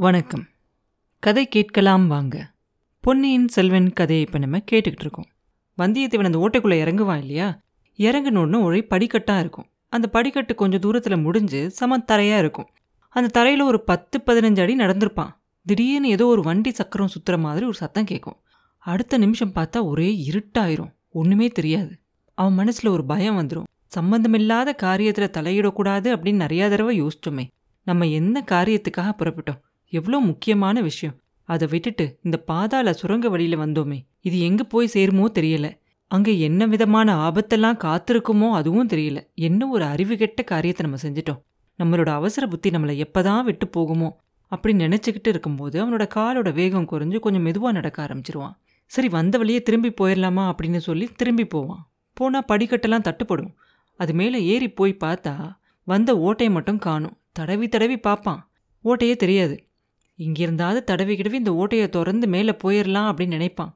வணக்கம். கதை கேட்கலாம் வாங்க. பொன்னியின் செல்வன் கதையை இப்போ நம்ம கேட்டுக்கிட்டு இருக்கோம். வந்தியத்தேவன் அந்த ஓட்டைக்குள்ளே இறங்குவான் இல்லையா? இறங்கினோடனே ஒரே படிக்கட்டாக இருக்கும். அந்த படிக்கட்டு கொஞ்சம் தூரத்தில் முடிஞ்சு சம தரையாக இருக்கும். அந்த தரையில் ஒரு பத்து பதினஞ்சு அடி நடந்திருப்பான். திடீர்னு ஏதோ ஒரு வண்டி சக்கரம் சுற்றுற மாதிரி ஒரு சத்தம் கேட்கும். அடுத்த நிமிஷம் பார்த்தா ஒரே இருட்டாயிரும். ஒன்றுமே தெரியாது. அவன் மனசில் ஒரு பயம் வந்துடும் சம்பந்தமில்லாத காரியத்தில் தலையிடக்கூடாது அப்படின்னு நிறையா தடவை யோசிச்சோமே. நம்ம என்ன காரியத்துக்காக புறப்பட்டோம்? எவ்வளோ முக்கியமான விஷயம். அதை விட்டுட்டு இந்த பாதாள சுரங்க வழியில் வந்தோமே. இது எங்கே போய் சேருமோ தெரியல. அங்கே என்ன விதமான ஆபத்தெல்லாம் காத்திருக்குமோ அதுவும் தெரியல. என்ன ஒரு அறிவுகெட்ட காரியத்தை நம்ம செஞ்சிட்டோம். நம்மளோட அவசர புத்தி நம்மளை எப்பதான் விட்டு போகுமோ அப்படின்னு நினச்சிக்கிட்டு இருக்கும்போது அவனோட காலோட வேகம் குறைஞ்சு கொஞ்சம் மெதுவாக நடக்க ஆரம்பிச்சிருவான். சரி வந்த வழியே திரும்பி போயிடலாமா அப்படின்னு சொல்லி திரும்பி போவான். போனால் படிக்கட்டெல்லாம் தட்டுப்படும். அது மேலே ஏறி போய் பார்த்தா வந்த ஓட்டையை மட்டும் காணும். தடவி தடவி பார்ப்பான். ஓட்டையே தெரியாது. இங்கிருந்தாவது தடவி கிடவி இந்த ஓட்டையை திறந்து மேலே போயிடலாம் அப்படின்னு நினைப்பான்.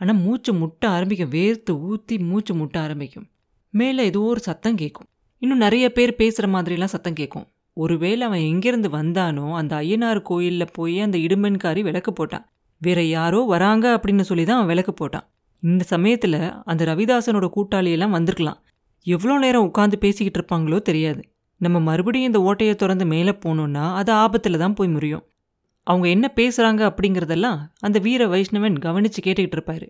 ஆனால் மூச்சு முட்ட ஆரம்பிக்கும் வேர்த்து ஊற்றி மூச்சு முட்ட ஆரம்பிக்கும். மேலே ஏதோ ஒரு சத்தம் கேட்கும் இன்னும் நிறைய பேர் பேசுகிற மாதிரிலாம் சத்தம் கேட்கும் ஒருவேளை அவன் எங்கேருந்து வந்தானோ அந்த ஐயனார் கோயிலில் போய் அந்த இடுமன்காரி விளக்கு போட்டான். வேற யாரோ வராங்க அப்படின்னு சொல்லி தான் அவன் விளக்கு போட்டான். இந்த சமயத்தில் அந்த ரவிதாசனோட கூட்டாளியெல்லாம் வந்திருக்கலாம். எவ்வளோ நேரம் உட்காந்து பேசிக்கிட்டு இருப்பாங்களோ தெரியாது. நம்ம மறுபடியும் இந்த ஓட்டையை திறந்து மேலே போனோன்னா அது ஆபத்தில் தான் போய் முடியும் அவங்க என்ன பேசுகிறாங்க அப்படிங்கிறதெல்லாம் அந்த வீர வைஷ்ணவன் கவனித்து கேட்டுக்கிட்டு இருப்பாரு.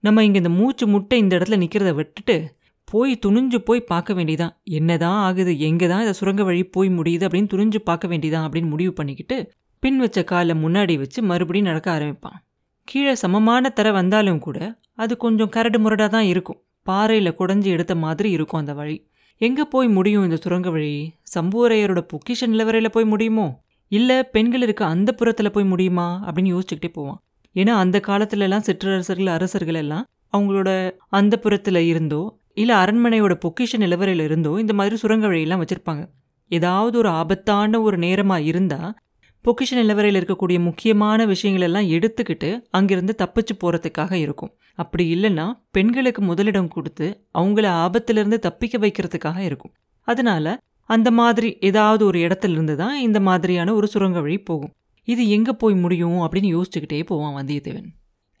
நம்ம இங்கே இந்த மூச்சு முட்டை இந்த இடத்துல நிற்கிறத விட்டுட்டு போய் துணிஞ்சு போய் பார்க்க வேண்டியதான் என்னதான் ஆகுது? எங்கே தான் இதை சுரங்க வழி போய் முடியுது அப்படின்னு துணிஞ்சு பார்க்க வேண்டியதான் அப்படின்னு முடிவு பண்ணிக்கிட்டு பின் வச்ச காலை முன்னாடி வச்சு மறுபடியும் நடக்க ஆரம்பிப்பான். கீழே சமமான தர வந்தாலும் கூட அது கொஞ்சம் கரடு முரடாக தான் இருக்கும். பாறையில் குடஞ்சி எடுத்த மாதிரி இருக்கும் அந்த வழி. எங்கே போய் முடியும் இந்த சுரங்க வழி? சம்புவரையரோட பொக்கிஷ நிலவரையில் போய் முடியுமோ? இல்லை பெண்கள் இருக்க அந்த புறத்தில் போய் முடியுமா? அப்படின்னு யோசிச்சுக்கிட்டே போவான். ஏன்னா அந்த காலத்துலலாம் சிற்றரசர்கள் அரசர்கள் எல்லாம் அவங்களோட அந்த புறத்தில் இருந்தோ இல்லை அரண்மனையோட பொக்கிஷ நிலவரையில் இருந்தோ இந்த மாதிரி சுரங்க வழியெல்லாம் வச்சுருப்பாங்க. ஏதாவது ஒரு ஆபத்தான ஒரு நேரமாக இருந்தால் பொக்கிஷ நிலவரையில் இருக்கக்கூடிய முக்கியமான விஷயங்களெல்லாம் எடுத்துக்கிட்டு அங்கிருந்து தப்பிச்சு போகிறதுக்காக இருக்கும். அப்படி இல்லைன்னா பெண்களுக்கு முதலிடம் கொடுத்து அவங்கள ஆபத்திலிருந்து தப்பிக்க வைக்கிறதுக்காக இருக்கும். அதனால அந்த மாதிரி ஏதாவது ஒரு இடத்துல இருந்து தான் இந்த மாதிரியான ஒரு சுரங்க வழி போகும். இது எங்கே போய் முடியும் அப்படின்னு யோசிச்சுக்கிட்டே போவான் வந்தியத்தேவன்.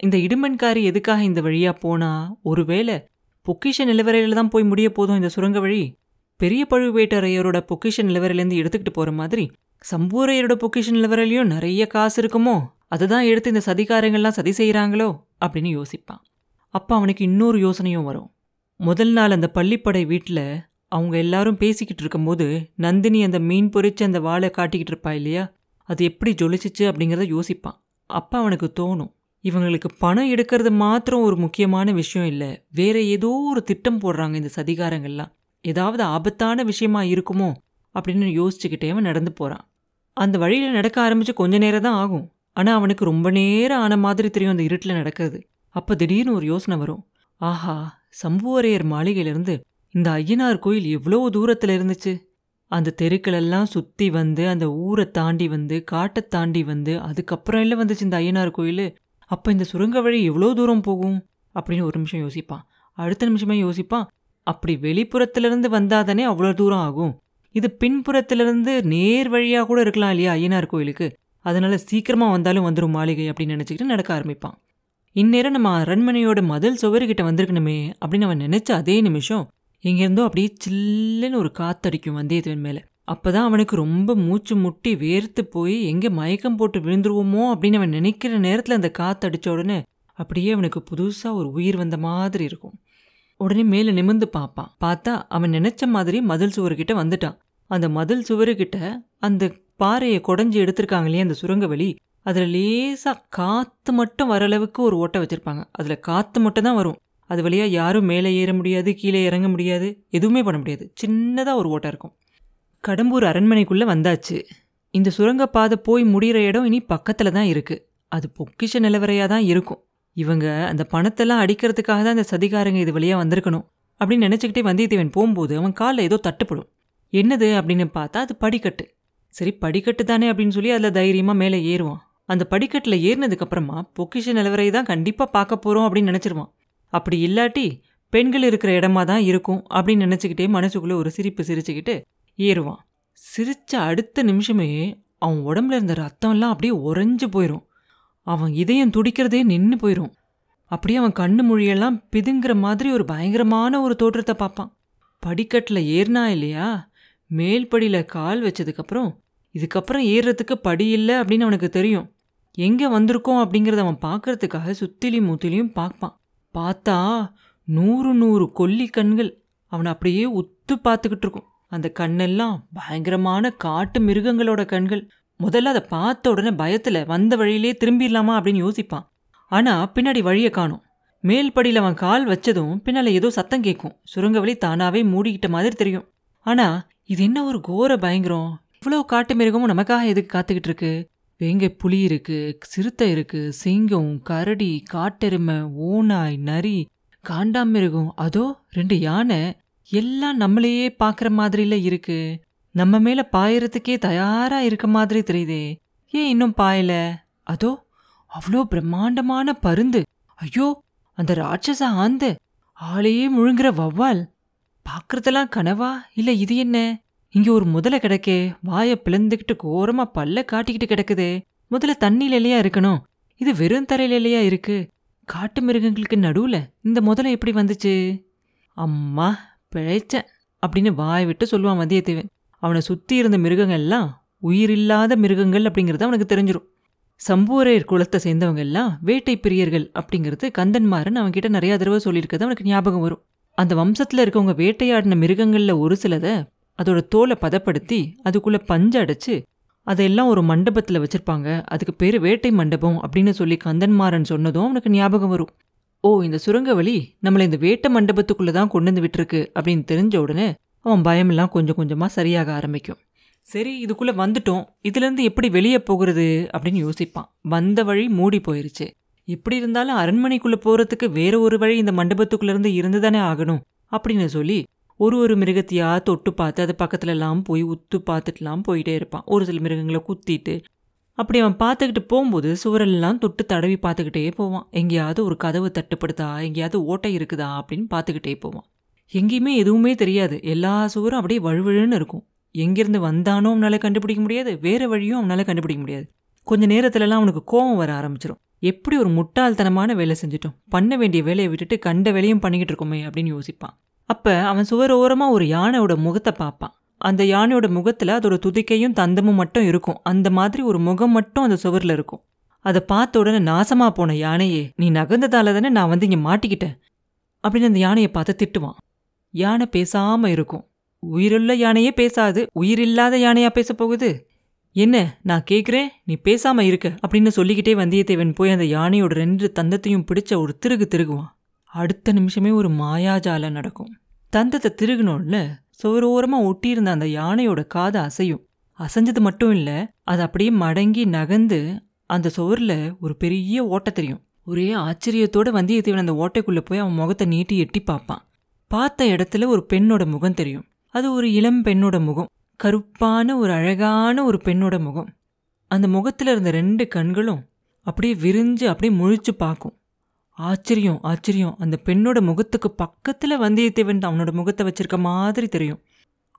இந்த இடுமன்காரி எதுக்காக இந்த வழியா போனா? ஒருவேளை பொக்கிஷ நிலவரையில் தான் போய் முடிய போதும் இந்த சுரங்க வழி? பெரிய பழுவேட்டரையரோட பொக்கிஷ நிலவரையிலேருந்து எடுத்துக்கிட்டு போகிற மாதிரி சம்பூரையரோட பொக்கிஷ நிலவரையிலையும் நிறைய காசு இருக்குமோ? அதுதான் எடுத்து இந்த சதிகாரங்கள்லாம் சதி செய்கிறாங்களோ அப்படின்னு யோசிப்பான். அப்போ அவனுக்கு இன்னொரு யோசனையும் வரும். முதல் நாள் அந்த பள்ளிப்படை வீட்டில் அவங்க எல்லாரும் பேசிக்கிட்டு இருக்கும்போது நந்தினி அந்த மீன் பொறிச்சு அந்த வாழை காட்டிக்கிட்டு இருப்பா இல்லையா? அது எப்படி ஜொலிச்சிச்சு அப்படிங்கிறத யோசிப்பான். அப்போ அவனுக்கு தோணும் இவங்களுக்கு பணம் எடுக்கிறது மாத்திரம் ஒரு முக்கியமான விஷயம் இல்லை. வேற ஏதோ ஒரு திட்டம் போடுறாங்க இந்த சதிகாரங்கள்லாம். ஏதாவது ஆபத்தான விஷயமா இருக்குமோ அப்படின்னு யோசிச்சுக்கிட்டே அவன் நடந்து போகிறான் அந்த வழியில் நடக்க ஆரம்பித்து கொஞ்ச நேரம் தான் ஆகும். ஆனால் அவனுக்கு ரொம்ப நேரம் ஆன மாதிரி தெரியும் அந்த இருட்டில் நடக்கிறது. அப்போ திடீர்னு ஒரு யோசனை வரும். ஆஹா சம்புவரையர் மாளிகையிலிருந்து இந்த ஐயனார் கோயில் எவ்வளோ தூரத்தில் இருந்துச்சு. அந்த தெருக்களெல்லாம் சுற்றி வந்து அந்த ஊரை தாண்டி வந்து காட்டை தாண்டி வந்து அதுக்கப்புறம் இல்லை வந்துச்சு இந்த ஐயனார் கோயில்? அப்போ இந்த சுரங்க வழி எவ்வளோ தூரம் போகும்? அப்படின்னு ஒரு நிமிஷம் யோசிப்பான். அடுத்த நிமிஷமே யோசிப்பான் அப்படி வெளிப்புறத்திலிருந்து வந்தாதானே அவ்வளோ தூரம் ஆகும்? இது பின்புறத்திலிருந்து நேர் வழியாக கூட இருக்கலாம் இல்லையா ஐயனார் கோயிலுக்கு? அதனால சீக்கிரமாக வந்தாலும் வந்துடும் மாளிகை அப்படின்னு நினச்சிக்கிட்டு நடக்க ஆரம்பிப்பான். இந்நேரம் நம்ம அரண்மனையோட மதில் சுவருக்கிட்ட வந்திருக்கணுமே அப்படின்னு அவன் நினைச்ச அதே நிமிஷம் இங்கேருந்தோ அப்படியே சில்லுன்னு ஒரு காத்தடிக்கும் வந்தியத்தேவன் மேலே. அப்போ தான் அவனுக்கு ரொம்ப மூச்சு முட்டி வேர்த்து போய் எங்கே மயக்கம் போட்டு விழுந்துருவோமோ? அப்படின்னு அவன் நினைக்கிற நேரத்தில் அந்த காத்தடிச்ச உடனே அப்படியே அவனுக்கு புதுசாக ஒரு உயிர் வந்த மாதிரி இருக்கும். உடனே மேலே நிமிர்ந்து பார்ப்பான். பார்த்தா அவன் நினச்ச மாதிரி மதில் சுவர்கிட்ட வந்துட்டான். அந்த மதில் சுவருக்கிட்ட அந்த பாறையை குடஞ்சி எடுத்திருக்காங்க இல்லையா அந்த சுரங்க வழி அதில் லேசாக காற்று மட்டும் வர அளவுக்கு ஒரு ஓட்டை வச்சுருப்பாங்க. அதில் காற்று மட்டும் தான் வரும். அது வழியாக யாரும் மேலே ஏற முடியாது கீழே இறங்க முடியாது எதுவுமே பண்ண முடியாது. சின்னதாக ஒரு ஓட்டை இருக்கும். கடம்பூர் அரண்மனைக்குள்ளே வந்தாச்சு. இந்த சுரங்கப்பாதை போய் முடிகிற இடம் இனி பக்கத்தில் தான் இருக்குது அது பொக்கிஷ நிலவரையாக தான் இருக்கும். இவங்க அந்த பணத்தெல்லாம் அடிக்கிறதுக்காக தான் இந்த சதிகாரங்க இது வழியாக வந்திருக்கணும். அப்படின்னு நினச்சிக்கிட்டே வந்தியத்தேவன் போகும்போது அவன் காலில் ஏதோ தட்டுப்படும். என்னது அப்படின்னு பார்த்தா அது படிக்கட்டு. சரி படிக்கட்டு தானே அப்படின்னு சொல்லி அதில் தைரியமாக மேலே ஏறுவான். அந்த படிக்கட்டில் ஏறினதுக்கப்புறமா பொக்கிஷ நிலவரை தான் கண்டிப்பாக பார்க்க போகிறோம் அப்படின்னு நினச்சிருவான். அப்படி இல்லாட்டி பெண்கள் இருக்கிற இடமா தான் இருக்கும் அப்படின்னு நினச்சிக்கிட்டே மனசுக்குள்ளே ஒரு சிரிப்பு சிரிச்சுக்கிட்டு ஏறுவான். சிரித்த அடுத்த நிமிஷமே அவன் உடம்புல இருந்த ரத்தம்லாம் அப்படியே உறைஞ்சு போயிடும் அவன் இதயம் துடிக்கிறதே நின்று போயிடும் அப்படியே அவன் கண்ணு மொழியெல்லாம் பிதுங்கிற மாதிரி ஒரு பயங்கரமான ஒரு தோற்றத்தை பார்ப்பான். படிக்கட்டில் ஏறினா இல்லையா? மேல்படியில் கால் வச்சதுக்கப்புறம் இதுக்கப்புறம் ஏறுறதுக்கு படி இல்லை அப்படின்னு அவனுக்கு தெரியும். எங்கே வந்திருக்கோம் அப்படிங்கிறத அவன் பார்க்கறதுக்காக சுத்திலையும் மூத்திலையும் பார்ப்பான். பார்த்தா நூறு நூறு கொல்லி கண்கள். அவனை அப்படியே உத்து பார்த்துக்கிட்டு இருக்கும். அந்த கண்ணெல்லாம் பயங்கரமான காட்டு மிருகங்களோட கண்கள். முதல்ல அதை பார்த்த உடனே பயத்தில் வந்த வழியிலே திரும்பிடலாமா? அப்படின்னு யோசிப்பான். ஆனால் பின்னாடி வழியை காணும். மேல் படியில் அவன் கால் வச்சதும் பின்னால் ஏதோ சத்தம் கேட்கும். சுரங்க வழி தானாகவே மூடிக்கிட்ட மாதிரி தெரியும். ஆனால் இது என்ன ஒரு கோர பயங்கரம்? இவ்வளோ காட்டு மிருகமும் நமக்காக எதுக்கு காத்துக்கிட்டு இருக்கு? வேங்கை புலி இருக்கு சிறுத்தை இருக்கு சிங்கம் கரடி காட்டெருமை ஓநாய் நரி காண்டாமிருகம் அதோ ரெண்டு யானை எல்லாம் நம்மளையே பார்க்குற மாதிரில இருக்கு. நம்ம மேல பாயறதுக்கே தயாரா இருக்க மாதிரி தெரியுதே. ஏன் இன்னும் பாயல? அதோ அவ்வளோ பிரம்மாண்டமான பருந்து. ஐயோ அந்த ராட்சச ஆந்து ஆளையே முழுங்குற வவ்வால் பார்க்கறதெல்லாம் கனவா? இல்ல இது என்ன? இங்கே ஒரு முதலை கிடக்கே. வாயை பிளந்துக்கிட்டு கோரமா பல்ல காட்டிக்கிட்டு கிடக்குதே. முதல்ல தண்ணியில இல்லையா இருக்கணும். இது வெறும் தரையில இல்லையா இருக்கு. காட்டு மிருகங்களுக்கு நடுவுல இந்த முதலை எப்படி வந்துச்சு? அம்மா பிழைச்சேன் அப்படின்னு வாய் விட்டு சொல்லுவான் வந்தியத்தேவன். அவனை சுத்தி இருந்த மிருகங்கள் எல்லாம் உயிரில்லாத மிருகங்கள் அப்படிங்கிறது அவனுக்கு தெரிஞ்சிரும். சம்பூரையர் குலத்தை சேர்ந்தவங்க எல்லாம் வேட்டை பிரியர்கள் அப்படிங்கிறது கந்தன்மாரன் அவன்கிட்ட நிறைய தடவை சொல்லியிருக்கிறது அவனுக்கு ஞாபகம் வரும். அந்த வம்சத்துல இருக்கவங்க வேட்டையாடின மிருகங்கள்ல ஒரு சிலதை அதோட தோலை பதப்படுத்தி அதுக்குள்ளே பஞ்சு அடைச்சு அதெல்லாம் ஒரு மண்டபத்தில் வச்சுருப்பாங்க. அதுக்கு பேர் வேட்டை மண்டபம் அப்படின்னு சொல்லி கந்தன்மாரன் சொன்னதும் அவனுக்கு ஞாபகம் வரும். ஓ இந்த சுரங்க வழி நம்மளை இந்த வேட்டை மண்டபத்துக்குள்ளே தான் கொண்டு வந்து விட்டுருக்கு அப்படின்னு தெரிஞ்ச உடனே அவன் பயமெல்லாம் கொஞ்சம் கொஞ்சமாக சரியாக ஆரம்பிக்கும். சரி இதுக்குள்ளே வந்துட்டோம். இதுலேருந்து எப்படி வெளியே போகிறது அப்படின்னு யோசிப்பான். வந்த வழி மூடி போயிருச்சு. எப்படி இருந்தாலும் அரண்மனைக்குள்ளே போகிறதுக்கு வேற ஒரு வழி இந்த மண்டபத்துக்குள்ளேருந்து இருந்து தானே ஆகணும் அப்படின்னு சொல்லி ஒரு ஒரு மிருகத்தையாக தொட்டு பார்த்து அது பக்கத்துலலாம் போய் உத்து பார்த்துட்டுலாம் போயிட்டே இருப்பான். ஒரு சில மிருகங்களை குத்திட்டு அப்படி அவன் பார்த்துக்கிட்டு போகும்போது சுவரெல்லாம் தொட்டு தடவி பார்த்துக்கிட்டே போவான். எங்கேயாவது ஒரு கதவு தட்டுப்படுதா? எங்கேயாவது ஓட்டை இருக்குதா? அப்படின்னு பார்த்துக்கிட்டே போவான். எங்கேயுமே எதுவுமே தெரியாது. எல்லா சுவரும் அப்படியே வழுவழுன்னு இருக்கும். எங்கேருந்து வந்தானோ அவனால் கண்டுபிடிக்க முடியாது. வேறு வழியும் அவனால் கண்டுபிடிக்க முடியாது. கொஞ்ச நேரத்துலலாம் அவனுக்கு கோபம் வர ஆரம்பிச்சிடும் எப்படி ஒரு முட்டாள்தனமான வேலை செஞ்சுட்டோம். பண்ண வேண்டிய வேலையை விட்டுட்டு கண்ட வேலையும் பண்ணிக்கிட்டு இருக்கோமே அப்படின்னு யோசிப்பான். அப்ப அவன் சுவர் ஓரமா ஒரு யானையோட முகத்தை பார்ப்பான். அந்த யானையோட முகத்துல அதோட துதிக்கையும் தந்தமும் மட்டும் இருக்கும். அந்த மாதிரி ஒரு முகம் மட்டும் அந்த சுவர்ல இருக்கும். அதை பார்த்த உடனே நாசமா போன யானையே நீ நகர்ந்ததால தானே நான் வந்து இங்க மாட்டிக்கிட்டேன். அப்படின்னு அந்த யானையை பார்த்து திட்டுவான். யானை பேசாம இருக்கும். உயிருள்ள யானையே பேசாது. உயிரில்லாத யானையா பேச போகுது. என்ன நான் கேட்குறேன் நீ பேசாம இருக்க அப்படின்னு சொல்லிக்கிட்டே வந்தியத்தேவன் போய் அந்த யானையோட ரெண்டு தந்தத்தையும் பிடிச்ச ஒரு திருகு திருகுவான். அடுத்த நிமிஷமே ஒரு மாயாஜாலம் நடக்கும். தந்தத்தை திருகுனோடல சுவரோரமாக ஒட்டியிருந்த அந்த யானையோட காது அசையும். அசைஞ்சது மட்டும் இல்லை அது அப்படியே மடங்கி நகர்ந்து அந்த சுவரில் ஒரு பெரிய ஓட்டை தெரியும். ஒரே ஆச்சரியத்தோட வந்தியத்தேவன் அந்த ஓட்டைக்குள்ளே போய் அவன் முகத்தை நீட்டி எட்டி பார்ப்பான். பார்த்த இடத்துல ஒரு பெண்ணோட முகம் தெரியும். அது ஒரு இளம் பெண்ணோட முகம். கருப்பான ஒரு அழகான ஒரு பெண்ணோட முகம். அந்த முகத்தில் இருந்த ரெண்டு கண்களும் அப்படியே விரிஞ்சு அப்படியே முழிச்சு பார்க்கும். ஆச்சரியம் ஆச்சரியம். அந்த பெண்ணோட முகத்துக்கு பக்கத்தில் வந்தியத்தேவன் அவனோட முகத்தை வச்சிருக்க மாதிரி தெரியும்.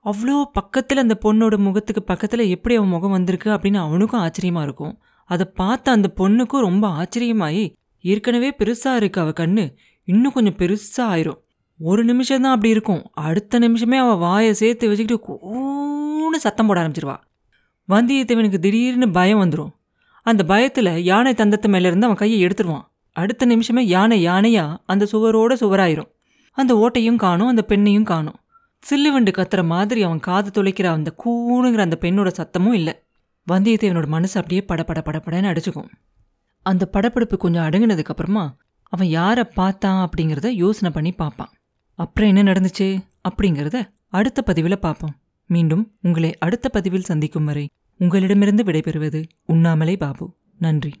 அவ்வளோ பக்கத்தில் அந்த பொண்ணோட முகத்துக்கு பக்கத்தில் எப்படி அவன் முகம் வந்திருக்கு அப்படின்னு அவனுக்கும் ஆச்சரியமாக இருக்கும். அதை பார்த்த அந்த பொண்ணுக்கும் ரொம்ப ஆச்சரியமாயி ஏற்கனவே பெருசாக இருக்கு அவள் கண்ணு. இன்னும் கொஞ்சம் பெருசாக ஆயிரும். ஒரு நிமிஷம் தான் அப்படி இருக்கும். அடுத்த நிமிஷமே அவள் வாயை சேர்த்து வச்சுக்கிட்டு கூன்னு சத்தம் போட ஆரம்பிச்சிருவா. வந்தியத்தேவனுக்கு திடீர்னு பயம் வந்துடும் அந்த பயத்தில் யானை தந்தத்து மேலேருந்து அவன் கையை எடுத்துருவான். அடுத்த நிமிஷமே யானை யானையா அந்த சுவரோட சுவராயிரும். அந்த ஓட்டையும் காணும் அந்த பெண்ணையும் காணும். சில்லுவண்டு கத்துற மாதிரி அவன் காது துளைக்கிற அந்த கூணுங்கிற அந்த பெண்ணோட சத்தமும் இல்லை. வந்தியத்தேவனோட மனசு அப்படியே படபட படப்படன்னு அடிச்சுக்கும். அந்த படப்பிடிப்பு கொஞ்சம் அடங்கினதுக்கு அப்புறமா அவன் யாரை பார்த்தான் அப்படிங்கிறத யோசனை பண்ணி பார்ப்பான். அப்புறம் என்ன நடந்துச்சு அப்படிங்கிறத அடுத்த பதிவில் பார்ப்போம். மீண்டும் உங்களை அடுத்த பதிவில் சந்திக்கும் வரை உங்களிடமிருந்து விடைபெறுவது உண்ணாமலே பாபு. நன்றி.